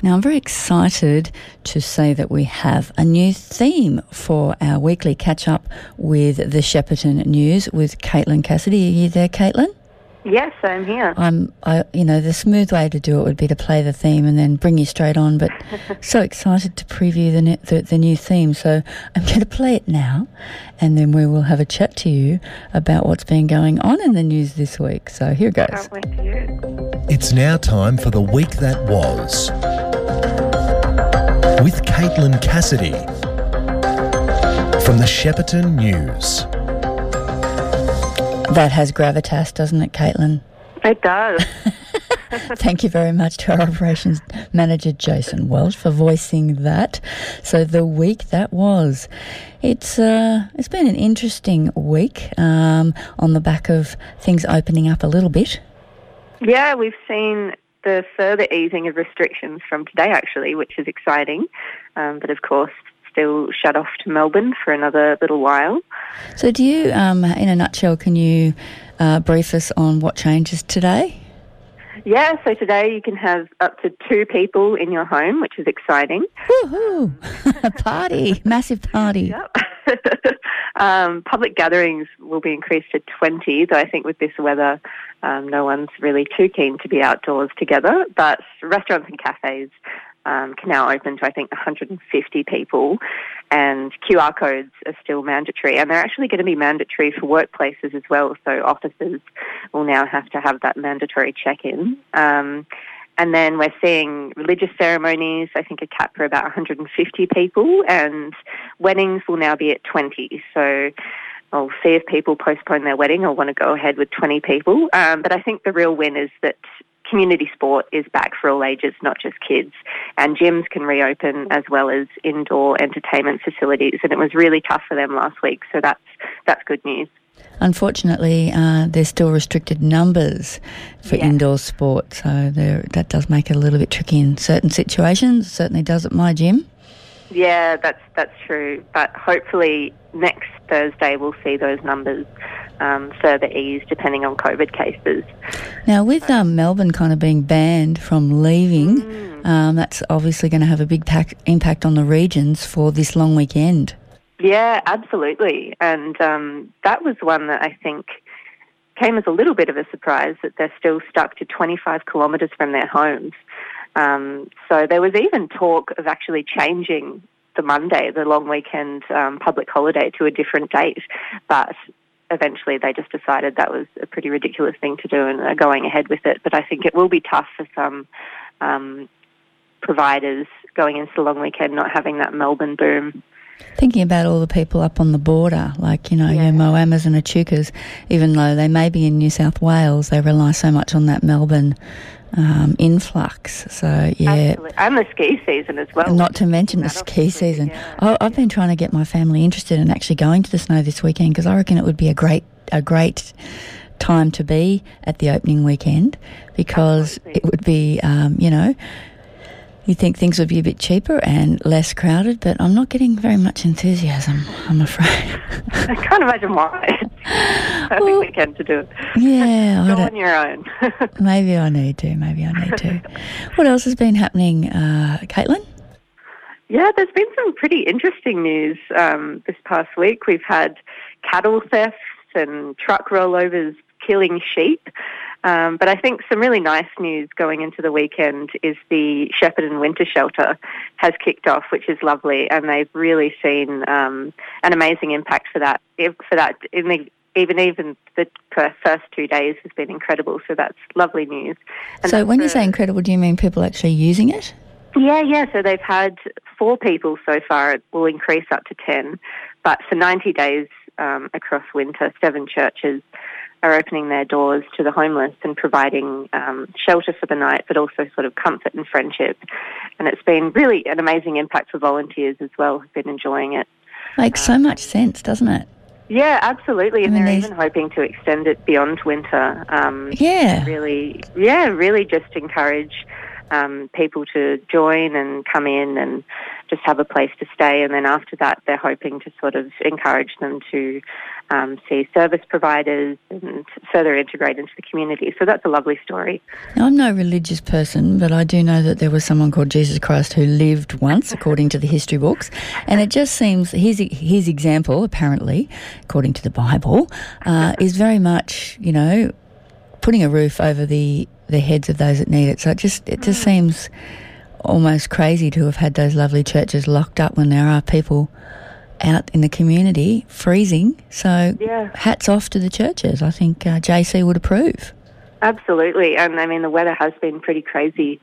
Now, I'm very excited to say that we have a new theme for our weekly catch up with the Shepparton News with Caitlin Cassidy. Are you there, Caitlin? Yes, I'm here. I'm, I, you know, the smooth way to do it would be to play the theme and then bring you straight on. But so excited to preview the, the, the new theme, so I'm going to play it now, and then we will have a chat to you about what's been going on in the news this week. So here goes. Can't wait to hear it. It's now time for the week that was with Caitlin Cassidy from the Shepparton News. That has gravitas, doesn't it, Caitlin? It does. Thank you very much to our operations manager Jason Welsh for voicing that. So the week that was, it's uh, it's been an interesting week um, on the back of things opening up a little bit. yeah, we've seen the further easing of restrictions from today, actually, which is exciting. Um, but of course, still shut off to Melbourne for another little while. So, do you, um, in a nutshell, can you uh, brief us on what changes today? Yeah, so today you can have up to two people in your home, which is exciting. Woohoo! a party, massive party. Yep. um, public gatherings will be increased to 20, though I think with this weather, um, no one's really too keen to be outdoors together. But restaurants and cafes um, can now open to, I think, 150 people, and QR codes are still mandatory, and they're actually going to be mandatory for workplaces as well. So offices will now have to have that mandatory check-in. Um, and then we're seeing religious ceremonies, I think a cap for about 150 people, and weddings will now be at 20. So I'll see if people postpone their wedding or want to go ahead with 20 people. Um, but I think the real win is that community sport is back for all ages, not just kids. And gyms can reopen as well as indoor entertainment facilities. And it was really tough for them last week, so that's, that's good news. Unfortunately, uh, there's still restricted numbers for Yeah. indoor sport, so there, that does make it a little bit tricky in certain situations. It certainly does at my gym. Yeah, that's that's true. But hopefully next Thursday we'll see those numbers um, further ease depending on COVID cases. Now, with um, Melbourne kind of being banned from leaving, Mm. um, that's obviously going to have a big pack, impact on the regions for this long weekend. Yeah, absolutely. And um, that was one that I think came as a little bit of a surprise that they're still stuck to 25 kilometres from their homes. Um, so there was even talk of actually changing the Monday, the long weekend um, public holiday, to a different date. But eventually they just decided that was a pretty ridiculous thing to do and are going ahead with it. But I think it will be tough for some um, providers going into the long weekend not having that Melbourne boom. Thinking about all the people up on the border, like, you know, Yeah. your Moamas and Echukas, even though they may be in New South Wales, they rely so much on that Melbourne um, influx. So, yeah. Absolutely. And the ski season as well. Not to mention the ski season. yeah. I, I've been trying to get my family interested in actually going to the snow this weekend because I reckon it would be a great, a great time to be at the opening weekend because Absolutely. it would be, um, you know, you think things would be a bit cheaper and less crowded, but I'm not getting very much enthusiasm. I'm afraid. I can't imagine why. Perfect Well, weekend to do it. yeah, Go on your own. maybe I need to. Maybe I need to. what else has been happening, uh, Caitlin? yeah, there's been some pretty interesting news um, this past week. We've had cattle thefts and truck rollovers killing sheep. Um, but I think some really nice news going into the weekend is the Shepparton Winter Shelter has kicked off, which is lovely, and they've really seen um, an amazing impact for that. For that, in the, even even the first two days has been incredible. So that's lovely news. And so when you say incredible, do you mean people actually using it? yeah, yeah. So they've had four people so far. It will increase up to 10. But for 90 days um, across winter, seven churches are opening their doors to the homeless and providing um, shelter for the night, but also sort of comfort and friendship. And it's been really an amazing impact for volunteers as well who've been enjoying it. Makes so much sense, doesn't it? Yeah, absolutely. And I mean, they're these- even hoping to extend it beyond winter. Um, Yeah. really, yeah, really just encourage um, people to join and come in and just have a place to stay. And then after that, they're hoping to sort of encourage them to um, see service providers and further integrate into the community. So that's a lovely story. Now, I'm no religious person, but I do know that there was someone called Jesus Christ who lived once, according to the history books. And it just seems his, his example, apparently, according to the Bible, uh, is very much, you know, putting a roof over the, the heads of those that need it. So it just it just seems almost crazy to have had those lovely churches locked up when there are people out in the community freezing. So Yeah. hats off to the churches. I think uh, JC would approve. Absolutely, and I mean the weather has been pretty crazy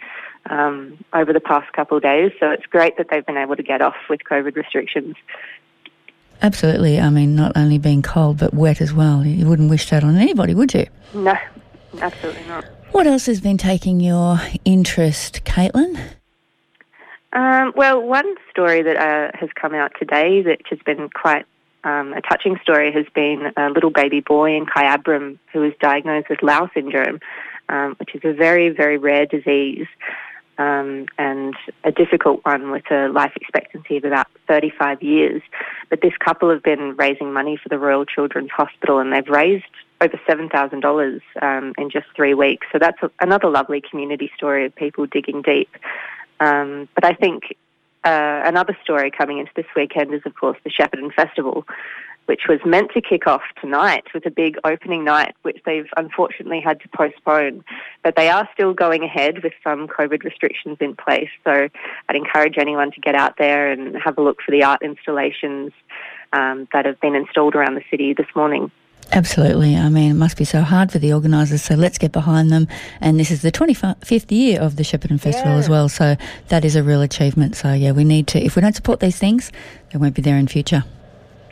um, over the past couple of days, so it's great that they've been able to get off with COVID restrictions. Absolutely. I mean, not only being cold but wet as well. You wouldn't wish that on anybody, would you? No, absolutely not. What else has been taking your interest, Caitlin? Um, well, one story that uh, has come out today that has been quite um, a touching story has been a little baby boy in Kyabram who was diagnosed with Lowe syndrome, um, which is a very, very rare disease um, and a difficult one with a life expectancy of about 35 years. But this couple have been raising money for the Royal Children's Hospital and they've raised over $7,000 um, in just three weeks. So that's a, another lovely community story of people digging deep. Um, but I think uh, another story coming into this weekend is, of course, the Shepparton Festival, which was meant to kick off tonight with a big opening night, which they've unfortunately had to postpone. But they are still going ahead with some COVID restrictions in place. So I'd encourage anyone to get out there and have a look for the art installations um, that have been installed around the city this morning. Absolutely. I mean, it must be so hard for the organisers. So let's get behind them. And this is the 25th year of the Shepparton Festival Yeah. as well. So that is a real achievement. So, yeah, we need to, if we don't support these things, they won't be there in future.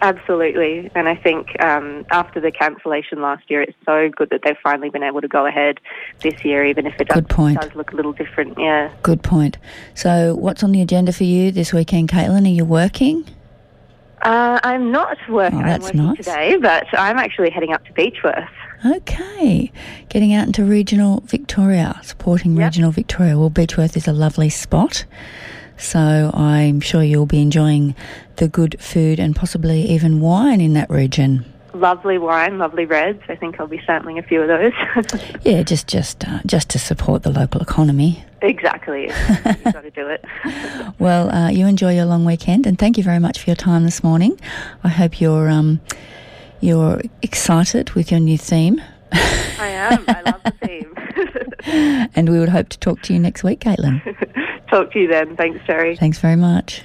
Absolutely. And I think um, after the cancellation last year, it's so good that they've finally been able to go ahead this year, even if it does, does look a little different. Yeah. Good point. So, what's on the agenda for you this weekend, Caitlin? Are you working? Uh, I'm not working. Oh, that's working nice. today, but I'm actually heading up to Beechworth. Okay. Getting out into regional Victoria, supporting Yep. regional Victoria. Well, Beechworth is a lovely spot. So I'm sure you'll be enjoying the good food and possibly even wine in that region. Lovely wine, lovely reds. I think I'll be sampling a few of those. Yeah, just just uh, just to support the local economy. exactly. You've got to do it. Well, uh, you enjoy your long weekend, and thank you very much for your time this morning. I hope you're um, you're excited with your new theme, I am. I love the theme. and we would hope to talk to you next week, Caitlin. Talk to you then. Thanks, Terri. Thanks very much.